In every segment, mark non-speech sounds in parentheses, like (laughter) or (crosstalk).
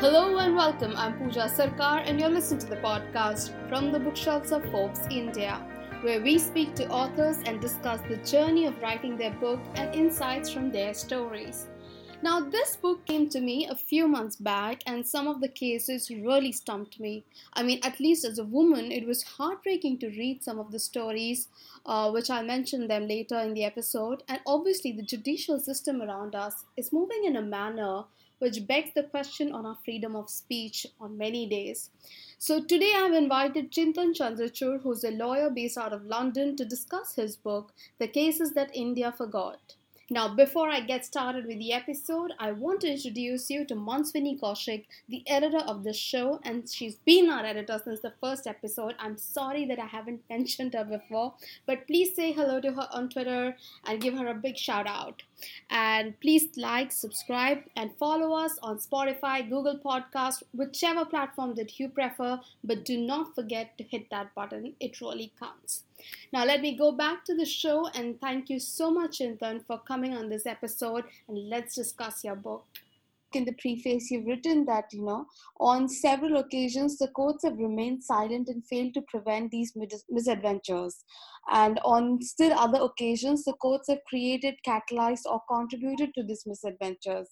Hello and welcome. I'm Pooja Sarkar, and you're listening to the podcast from the bookshelves of Forbes India, where we speak to authors and discuss the journey of writing their book and insights from their stories. Now, this book came to me a few months back, and some of the cases really stumped me. I mean, at least as a woman, it was heartbreaking to read some of the stories, uh, which I'll mention them later in the episode. And obviously, the judicial system around us is moving in a manner which begs the question on our freedom of speech on many days. So today I've invited Chintan Chandrachud, who's a lawyer based out of London, to discuss his book, The Cases That India Forgot. Now, before I get started with the episode, I want to introduce you to Manswini Kaushik, the editor of the show, and she's been our editor since the first episode. I'm sorry that I haven't (laughs) mentioned her before, but please say hello to her on Twitter and give her a big shout out. And please like, subscribe, and follow us on Spotify, Google Podcast, whichever platform that you prefer, but do not forget to hit that button. It really counts. Now, let me go back to the show and thank you so much, Chintan, for coming on this episode and let's discuss your book. In the preface, you've written that, you know, on several occasions the courts have remained silent and failed to prevent these misadventures. And on still other occasions, the courts have created, catalyzed, or contributed to these misadventures.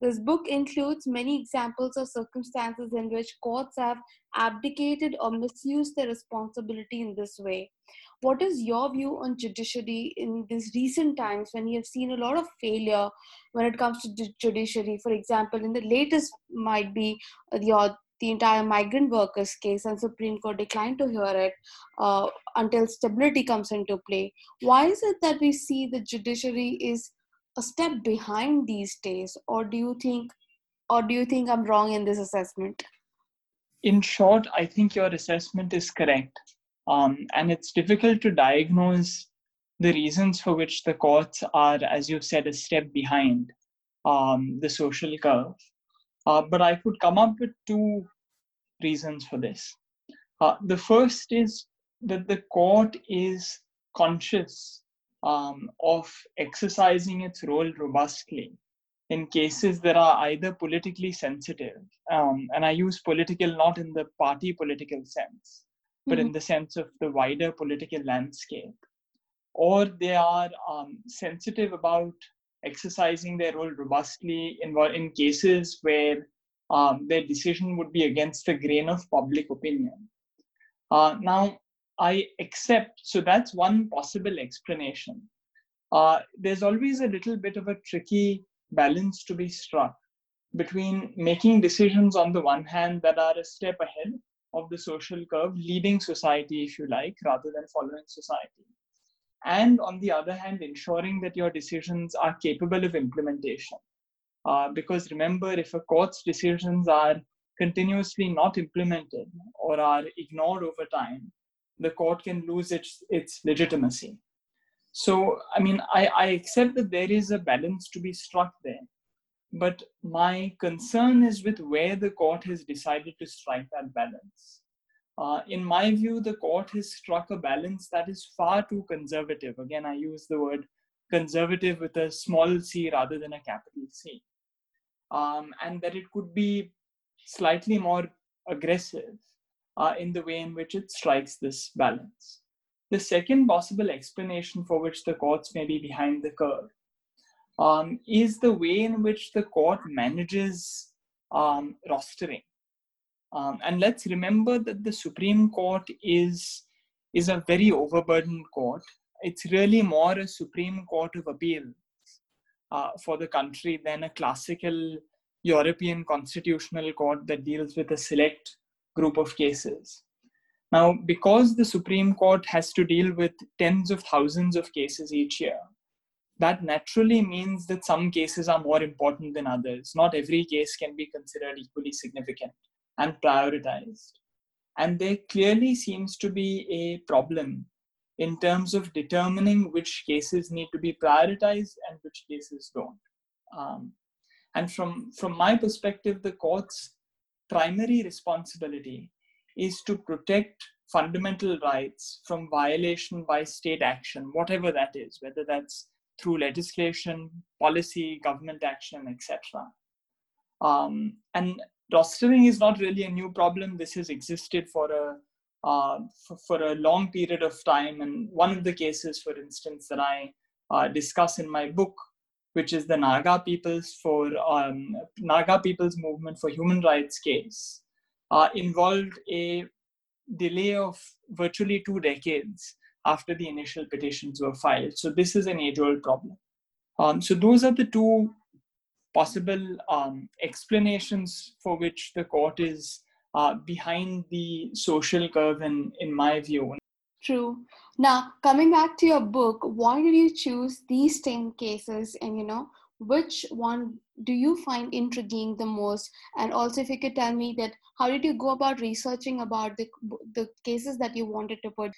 This book includes many examples of circumstances in which courts have abdicated or misused their responsibility in this way. What is your view on judiciary in these recent times when you have seen a lot of failure when it comes to judiciary? For example, in the latest might be the the entire migrant workers case and supreme court declined to hear it uh, until stability comes into play. Why is it that we see the judiciary is a step behind these days? Or do you think or do you think i'm wrong in this assessment? In short i think your assessment is correct um, and it's difficult to diagnose the reasons for which the courts are as you've said a step behind um, the social curve. Uh, but i could come up with two reasons for this. Uh, the first is that the court is conscious um, of exercising its role robustly in cases that are either politically sensitive, um, and I use political not in the party political sense, but mm-hmm. in the sense of the wider political landscape, or they are um, sensitive about exercising their role robustly in, in cases where um, their decision would be against the grain of public opinion. Uh, now, I accept. So that's one possible explanation. Uh, there's always a little bit of a tricky balance to be struck between making decisions on the one hand that are a step ahead of the social curve, leading society, if you like, rather than following society. And on the other hand, ensuring that your decisions are capable of implementation. Uh, because remember, if a court's decisions are continuously not implemented or are ignored over time, the court can lose its its legitimacy. So, I mean, I, I accept that there is a balance to be struck there. But my concern is with where the court has decided to strike that balance. Uh, in my view, the court has struck a balance that is far too conservative. Again, I use the word conservative with a small c rather than a capital C. Um, and that it could be slightly more aggressive uh, in the way in which it strikes this balance. The second possible explanation for which the courts may be behind the curve um, is the way in which the court manages um, rostering. Um, and let's remember that the Supreme Court is, is a very overburdened court. It's really more a Supreme Court of Appeal uh, for the country than a classical European constitutional court that deals with a select group of cases. Now, because the Supreme Court has to deal with tens of thousands of cases each year, that naturally means that some cases are more important than others. Not every case can be considered equally significant and prioritized. And there clearly seems to be a problem in terms of determining which cases need to be prioritized and which cases don't. Um, and from, from my perspective, the courts primary responsibility is to protect fundamental rights from violation by state action, whatever that is, whether that's through legislation, policy, government action, etc. Um, and rostering is not really a new problem. This has existed for a uh, for, for, a long period of time. And one of the cases, for instance, that I uh, discuss in my book, which is the Naga Peoples for um, Naga Peoples Movement for Human Rights case, uh, involved a delay of virtually two decades after the initial petitions were filed. So this is an age-old problem. Um, so those are the two possible um, explanations for which the court is uh, behind the social curve in, in my view. True. Now, coming back to your book, why did you choose these 10 cases and, you know, which one do you find intriguing the most? And also, if you could tell me that, how did you go about researching about the, the cases that you wanted to put?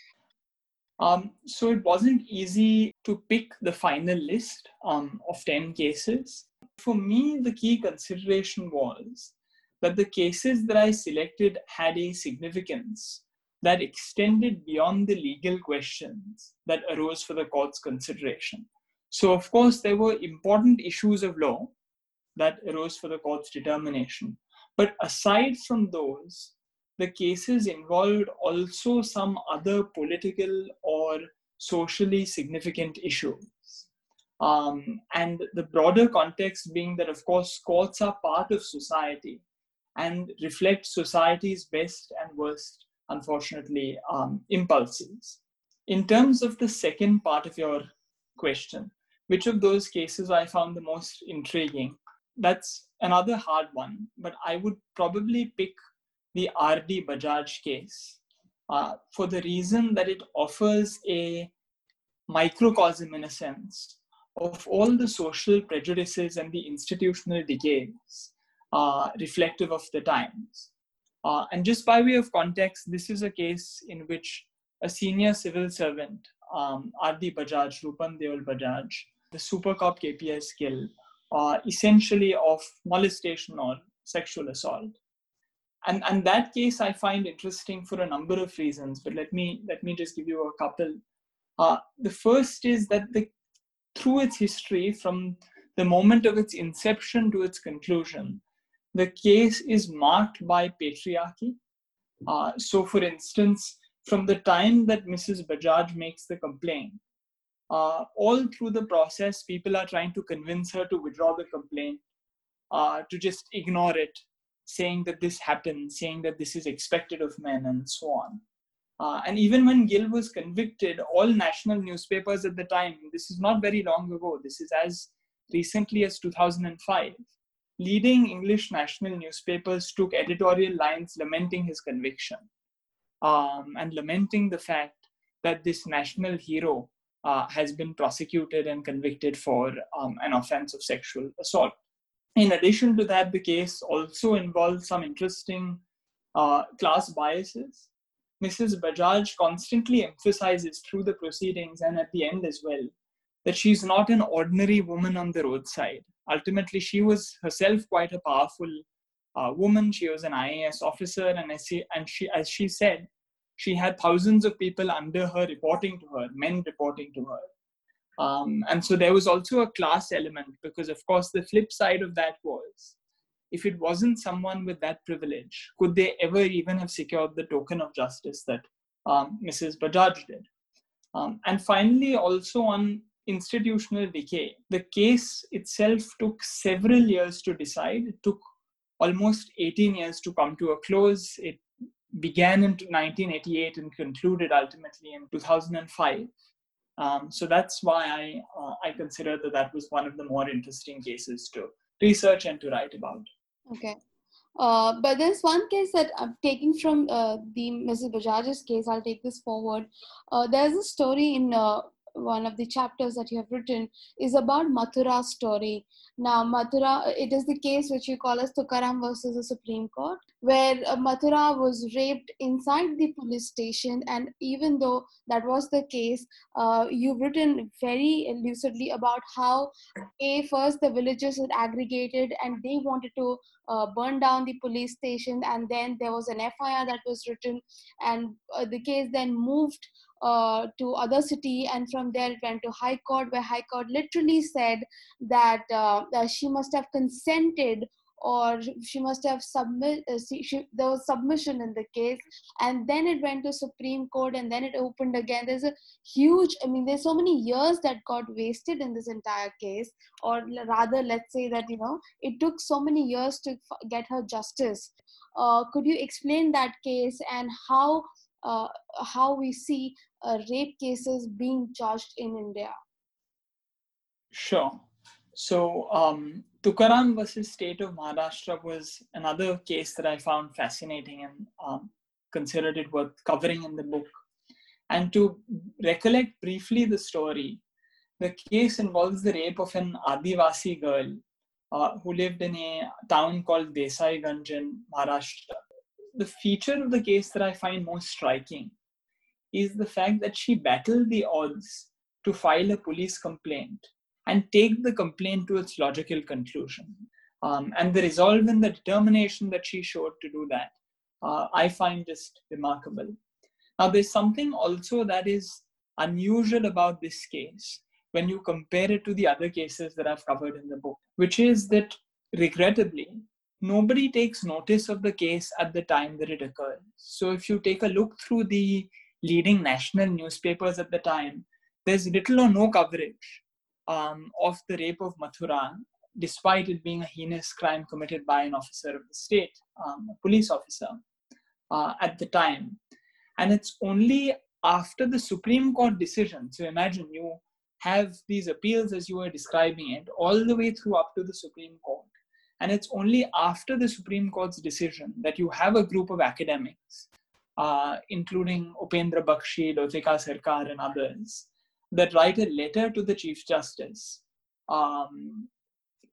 Um, so it wasn't easy to pick the final list um, of 10 cases. For me, the key consideration was that the cases that I selected had a significance that extended beyond the legal questions that arose for the court's consideration. So, of course, there were important issues of law that arose for the court's determination. But aside from those, the cases involved also some other political or socially significant issues. Um, and the broader context being that, of course, courts are part of society and reflect society's best and worst, unfortunately, um, impulses. In terms of the second part of your question, which of those cases I found the most intriguing? That's another hard one, but I would probably pick the RD Bajaj case uh, for the reason that it offers a microcosm, in a sense, of all the social prejudices and the institutional decays uh, reflective of the times. Uh, and just by way of context, this is a case in which a senior civil servant, um, RD Bajaj, Rupan Deol Bajaj, the super cop KPS Gill, uh, essentially of molestation or sexual assault. And, and that case I find interesting for a number of reasons, but let me, let me just give you a couple. Uh, the first is that the, through its history, from the moment of its inception to its conclusion, the case is marked by patriarchy. Uh, so, for instance, from the time that Mrs. Bajaj makes the complaint, uh, all through the process, people are trying to convince her to withdraw the complaint, uh, to just ignore it, saying that this happened, saying that this is expected of men, and so on. Uh, and even when Gill was convicted, all national newspapers at the time, this is not very long ago, this is as recently as 2005, leading English national newspapers took editorial lines lamenting his conviction um, and lamenting the fact that this national hero uh, has been prosecuted and convicted for um, an offense of sexual assault. In addition to that, the case also involved some interesting uh, class biases. Mrs. Bajaj constantly emphasizes through the proceedings and at the end as well that she's not an ordinary woman on the roadside ultimately she was herself quite a powerful uh, woman she was an ias officer and, as she, and she as she said she had thousands of people under her reporting to her men reporting to her um, and so there was also a class element because of course the flip side of that was if it wasn't someone with that privilege could they ever even have secured the token of justice that um, mrs bajaj did um, and finally also on institutional decay. The case itself took several years to decide. It took almost 18 years to come to a close. It began in 1988 and concluded ultimately in 2005. Um, so that's why I, uh, I consider that that was one of the more interesting cases to research and to write about. Okay. Uh, but there's one case that I'm taking from uh, the Mrs. Bajaj's case. I'll take this forward. Uh, there's a story in uh, one of the chapters that you have written is about Mathura's story. Now, Mathura, it is the case which you call as Tukaram versus the Supreme Court, where uh, Mathura was raped inside the police station. And even though that was the case, uh, you've written very lucidly about how, a first the villagers had aggregated and they wanted to uh, burn down the police station, and then there was an FIR that was written, and uh, the case then moved uh, to other city and from there it went to high court where high court literally said that, uh, that she must have consented or she must have submit uh, she, there was submission in the case. And then it went to supreme court and then it opened again. There's a huge i mean there's so many years that got wasted in this entire case or rather let's say that you know it took so many years to get her justice. Uh, could you explain that case and how uh, how we see uh, rape cases being judged in india sure so, um, Tukaram versus State of Maharashtra was another case that I found fascinating and um, considered it worth covering in the book. And to recollect briefly the story, the case involves the rape of an Adivasi girl uh, who lived in a town called Desai in Maharashtra. The feature of the case that I find most striking is the fact that she battled the odds to file a police complaint and take the complaint to its logical conclusion. Um, and the resolve and the determination that she showed to do that, uh, I find just remarkable. Now, there's something also that is unusual about this case when you compare it to the other cases that I've covered in the book, which is that regrettably, nobody takes notice of the case at the time that it occurs. So, if you take a look through the leading national newspapers at the time, there's little or no coverage um, of the rape of Mathura, despite it being a heinous crime committed by an officer of the state, um, a police officer uh, at the time. And it's only after the Supreme Court decision, so imagine you have these appeals as you were describing it, all the way through up to the Supreme Court. And it's only after the Supreme Court's decision that you have a group of academics, uh, including Upendra Baxi, Lotika Sarkar, and others, that write a letter to the Chief Justice um,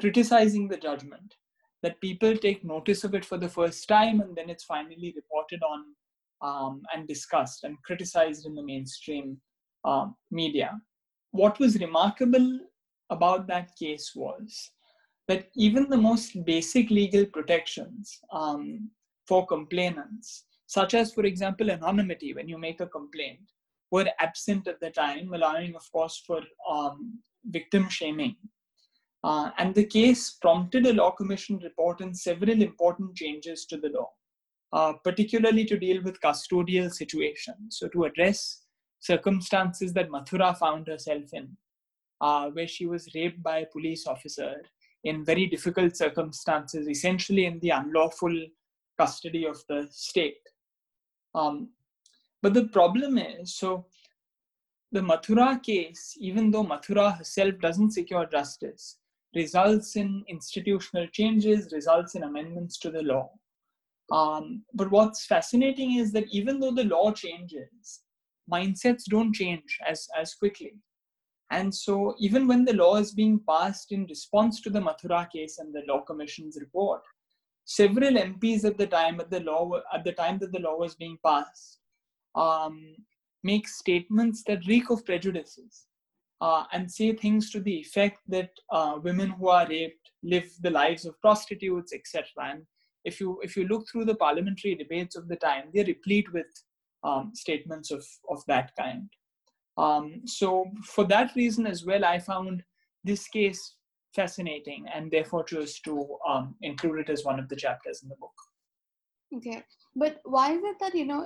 criticizing the judgment, that people take notice of it for the first time and then it's finally reported on um, and discussed and criticized in the mainstream um, media. What was remarkable about that case was that even the most basic legal protections um, for complainants, such as, for example, anonymity when you make a complaint, were absent at the time, allowing, of course, for um, victim shaming. Uh, and the case prompted a law commission report and several important changes to the law, uh, particularly to deal with custodial situations. So, to address circumstances that Mathura found herself in, uh, where she was raped by a police officer in very difficult circumstances, essentially in the unlawful custody of the state. Um, but the problem is, so the Mathura case, even though Mathura herself doesn't secure justice, results in institutional changes, results in amendments to the law. Um, but what's fascinating is that even though the law changes, mindsets don't change as, as quickly. And so, even when the law is being passed in response to the Mathura case and the Law Commission's report, several MPs at the time at the law at the time that the law was being passed um, make statements that reek of prejudices uh, and say things to the effect that uh, women who are raped live the lives of prostitutes, etc. And if you if you look through the parliamentary debates of the time, they're replete with um, statements of of that kind. Um, so for that reason as well, I found this case fascinating and therefore chose to um, include it as one of the chapters in the book. Okay, but why is it that you know?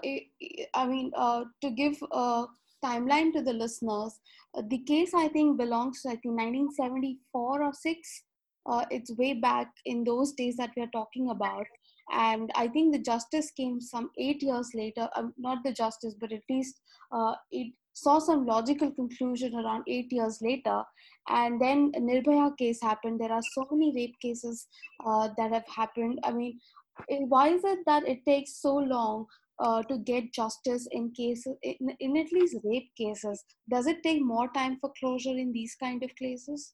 I mean, uh, to give a timeline to the listeners, uh, the case I think belongs to I think 1974 or six. Uh, it's way back in those days that we are talking about, and I think the justice came some eight years later. Um, not the justice, but at least uh, it saw some logical conclusion around eight years later. And then nirbhaya case happened. There are so many rape cases uh, that have happened. I mean why is it that it takes so long uh, to get justice in cases in, in, at least rape cases? Does it take more time for closure in these kind of cases?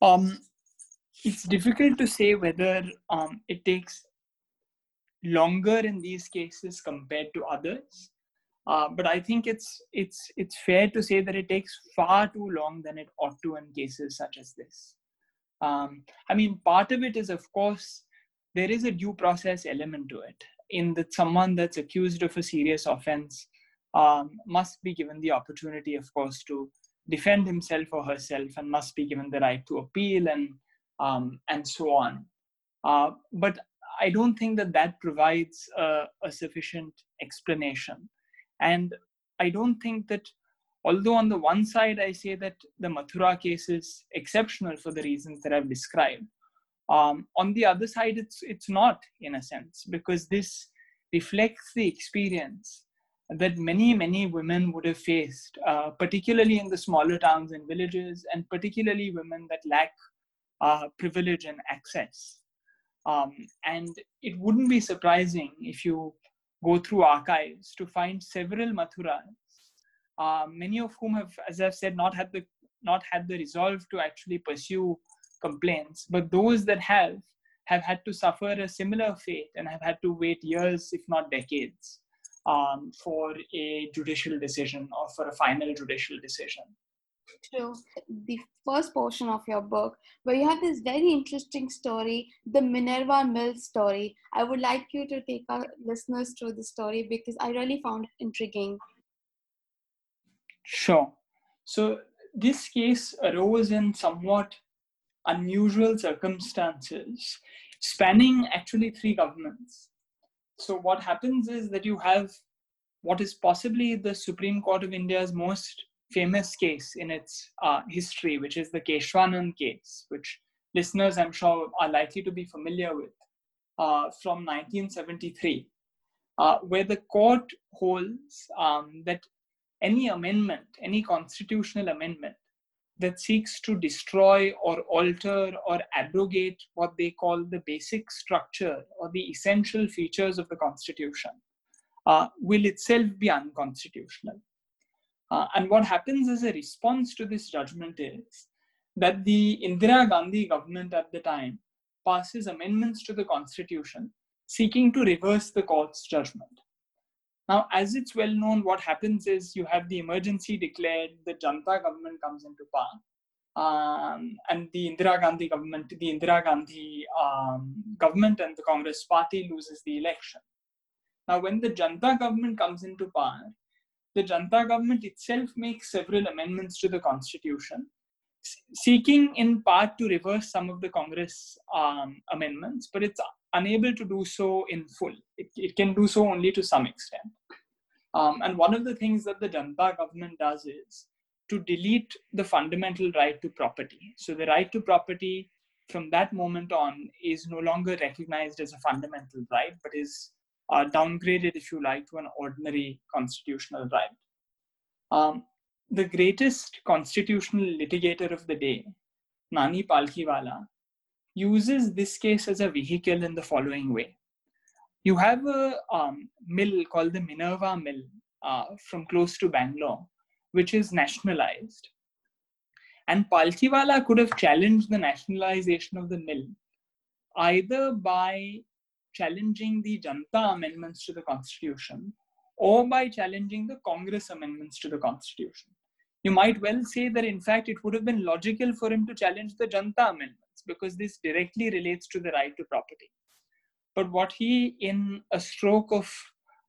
Um, it's difficult to say whether um, it takes longer in these cases compared to others uh, but i think it's it's it's fair to say that it takes far too long than it ought to in cases such as this um, i mean part of it is of course there is a due process element to it in that someone that's accused of a serious offense um, must be given the opportunity of course to defend himself or herself and must be given the right to appeal and um, and so on. Uh, but I don't think that that provides a, a sufficient explanation. And I don't think that, although on the one side I say that the Mathura case is exceptional for the reasons that I've described, um, on the other side it's it's not in a sense because this reflects the experience that many many women would have faced, uh, particularly in the smaller towns and villages, and particularly women that lack uh, privilege and access. Um, and it wouldn't be surprising if you go through archives to find several Mathuras, uh, many of whom have, as I've said, not had the not had the resolve to actually pursue complaints, but those that have have had to suffer a similar fate and have had to wait years, if not decades, um, for a judicial decision or for a final judicial decision to the first portion of your book, where you have this very interesting story, the Minerva Mills story. I would like you to take our listeners through the story because I really found it intriguing. Sure. So, this case arose in somewhat unusual circumstances, spanning actually three governments. So, what happens is that you have what is possibly the Supreme Court of India's most famous case in its uh, history, which is the Keshwanand case, which listeners, I'm sure, are likely to be familiar with, uh, from 1973, uh, where the court holds um, that any amendment, any constitutional amendment that seeks to destroy or alter or abrogate what they call the basic structure or the essential features of the Constitution uh, will itself be unconstitutional. Uh, and what happens as a response to this judgment is that the Indira Gandhi government at the time passes amendments to the constitution seeking to reverse the court's judgment. Now, as it's well known, what happens is you have the emergency declared, the Janta government comes into power, um, and the Indira Gandhi government, the Indira Gandhi um, government and the Congress party loses the election. Now, when the Janta government comes into power, the Janta government itself makes several amendments to the constitution, seeking in part to reverse some of the Congress um, amendments, but it's unable to do so in full. It, it can do so only to some extent. Um, and one of the things that the Janta government does is to delete the fundamental right to property. So the right to property from that moment on is no longer recognized as a fundamental right, but is uh, downgraded, if you like, to an ordinary constitutional right. Um, the greatest constitutional litigator of the day, Nani Palkhivala, uses this case as a vehicle in the following way. You have a um, mill called the Minerva Mill uh, from close to Bangalore, which is nationalized. And Palkhivala could have challenged the nationalization of the mill either by challenging the Janta amendments to the Constitution or by challenging the Congress amendments to the Constitution. You might well say that, in fact, it would have been logical for him to challenge the Janta amendments because this directly relates to the right to property. But what he, in a stroke of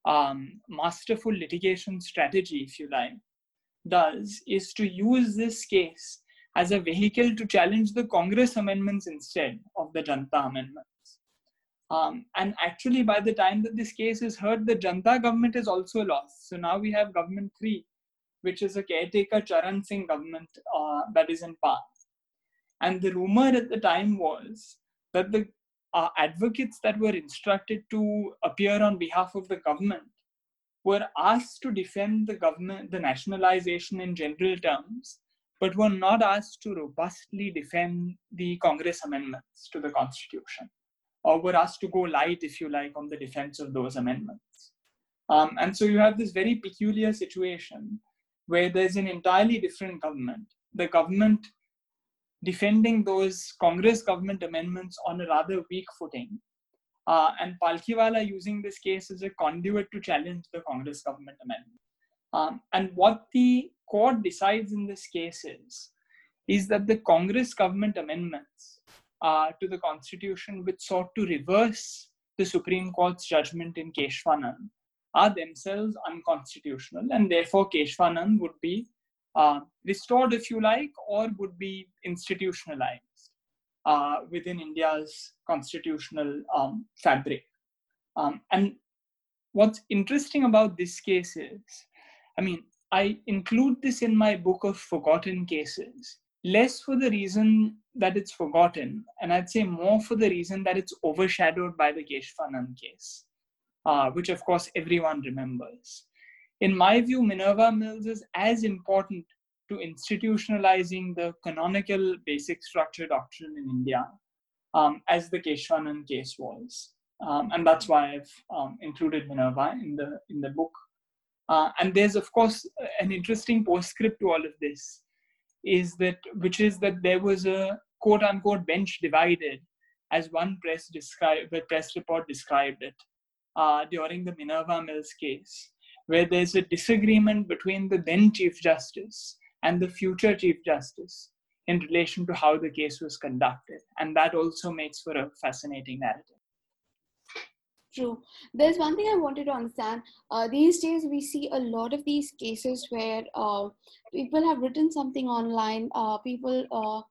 um, masterful litigation strategy, if you like, does is to use this case as a vehicle to challenge the Congress amendments instead of the Janta amendment. Um, and actually, by the time that this case is heard, the Janta government is also lost. So now we have government three, which is a caretaker Charan Singh government uh, that is in power. And the rumor at the time was that the uh, advocates that were instructed to appear on behalf of the government were asked to defend the government, the nationalization in general terms, but were not asked to robustly defend the Congress amendments to the Constitution or were asked to go light, if you like, on the defense of those amendments. Um, and so you have this very peculiar situation where there's an entirely different government. The government defending those Congress government amendments on a rather weak footing, uh, and Palkhivala using this case as a conduit to challenge the Congress government amendment. Um, and what the court decides in this case is, is that the Congress government amendments uh, to the constitution which sought to reverse the Supreme Court's judgment in Keshwanand are themselves unconstitutional, and therefore Keshwanand would be uh, restored, if you like, or would be institutionalized. uh, within India's constitutional um, fabric. Um, and what's interesting about this case is, I mean, I include this in my book of forgotten cases, less for the reason that it's forgotten, and I'd say more for the reason that it's overshadowed by the Keshvanand case, uh, which of course everyone remembers. In my view, Minerva Mills is as important to institutionalizing the canonical basic structure doctrine in India um, as the Keshvanand case was. Um, and that's why I've um, included Minerva in the in the book. Uh, and there's of course an interesting postscript to all of this, is that which is that there was a quote unquote bench divided, as one press described, press report described it, uh, during the Minerva Mills case, where there's a disagreement between the then Chief Justice and the future Chief Justice in relation to how the case was conducted. And that also makes for a fascinating narrative. True. There's one thing I wanted to understand. Uh, these days, we see a lot of these cases where uh, people have written something online, uh, people uh,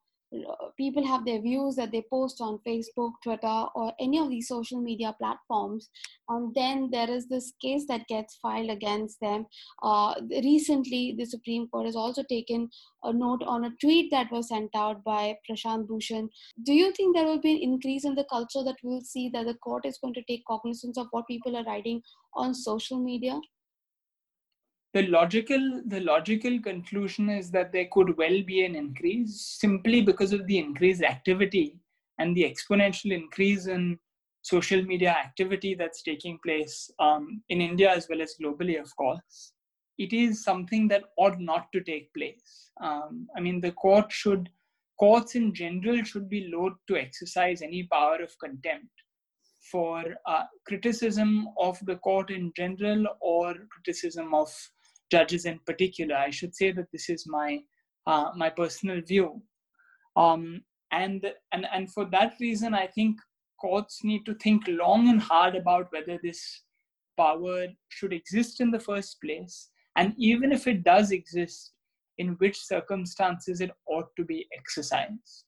people have their views that they post on Facebook, Twitter, or any of these social media platforms, and then there is this case that gets filed against them. Uh, recently, the Supreme Court has also taken a note on a tweet that was sent out by Prashant Bhushan. Do you think there will be an increase in the culture that we'll see that the court is going to take cognizance of what people are writing on social media? The logical the logical conclusion is that there could well be an increase simply because of the increased activity and the exponential increase in social media activity that's taking place um, in India as well as globally, of course. It is something that ought not to take place. Um, I mean, the court should, courts in general should be loath to exercise any power of contempt for uh, criticism of the court in general or criticism of judges in particular. I should say that this is my uh, my personal view, um, and and and for that reason, I think courts need to think long and hard about whether this power should exist in the first place, and even if it does exist, in which circumstances it ought to be exercised.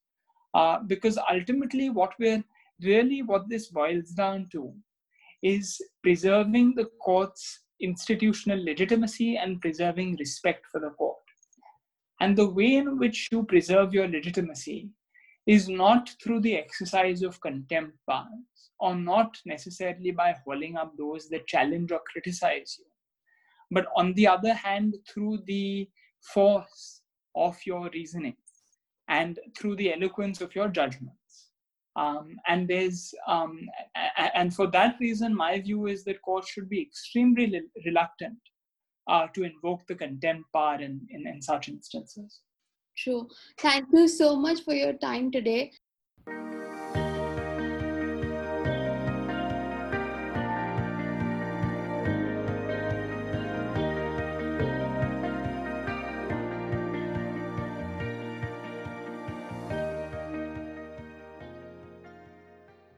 Uh, because ultimately, what we're really what this boils down to is preserving the court's institutional legitimacy and preserving respect for the court. And the way in which you preserve your legitimacy is not through the exercise of contempt powers, or not necessarily by holding up those that challenge or criticize you, but on the other hand, through the force of your reasoning and through the eloquence of your judgment. Um, and there's um, and for that reason, my view is that courts should be extremely reluctant uh, to invoke the contempt power in, in, in such instances. True. Thank you so much for your time today.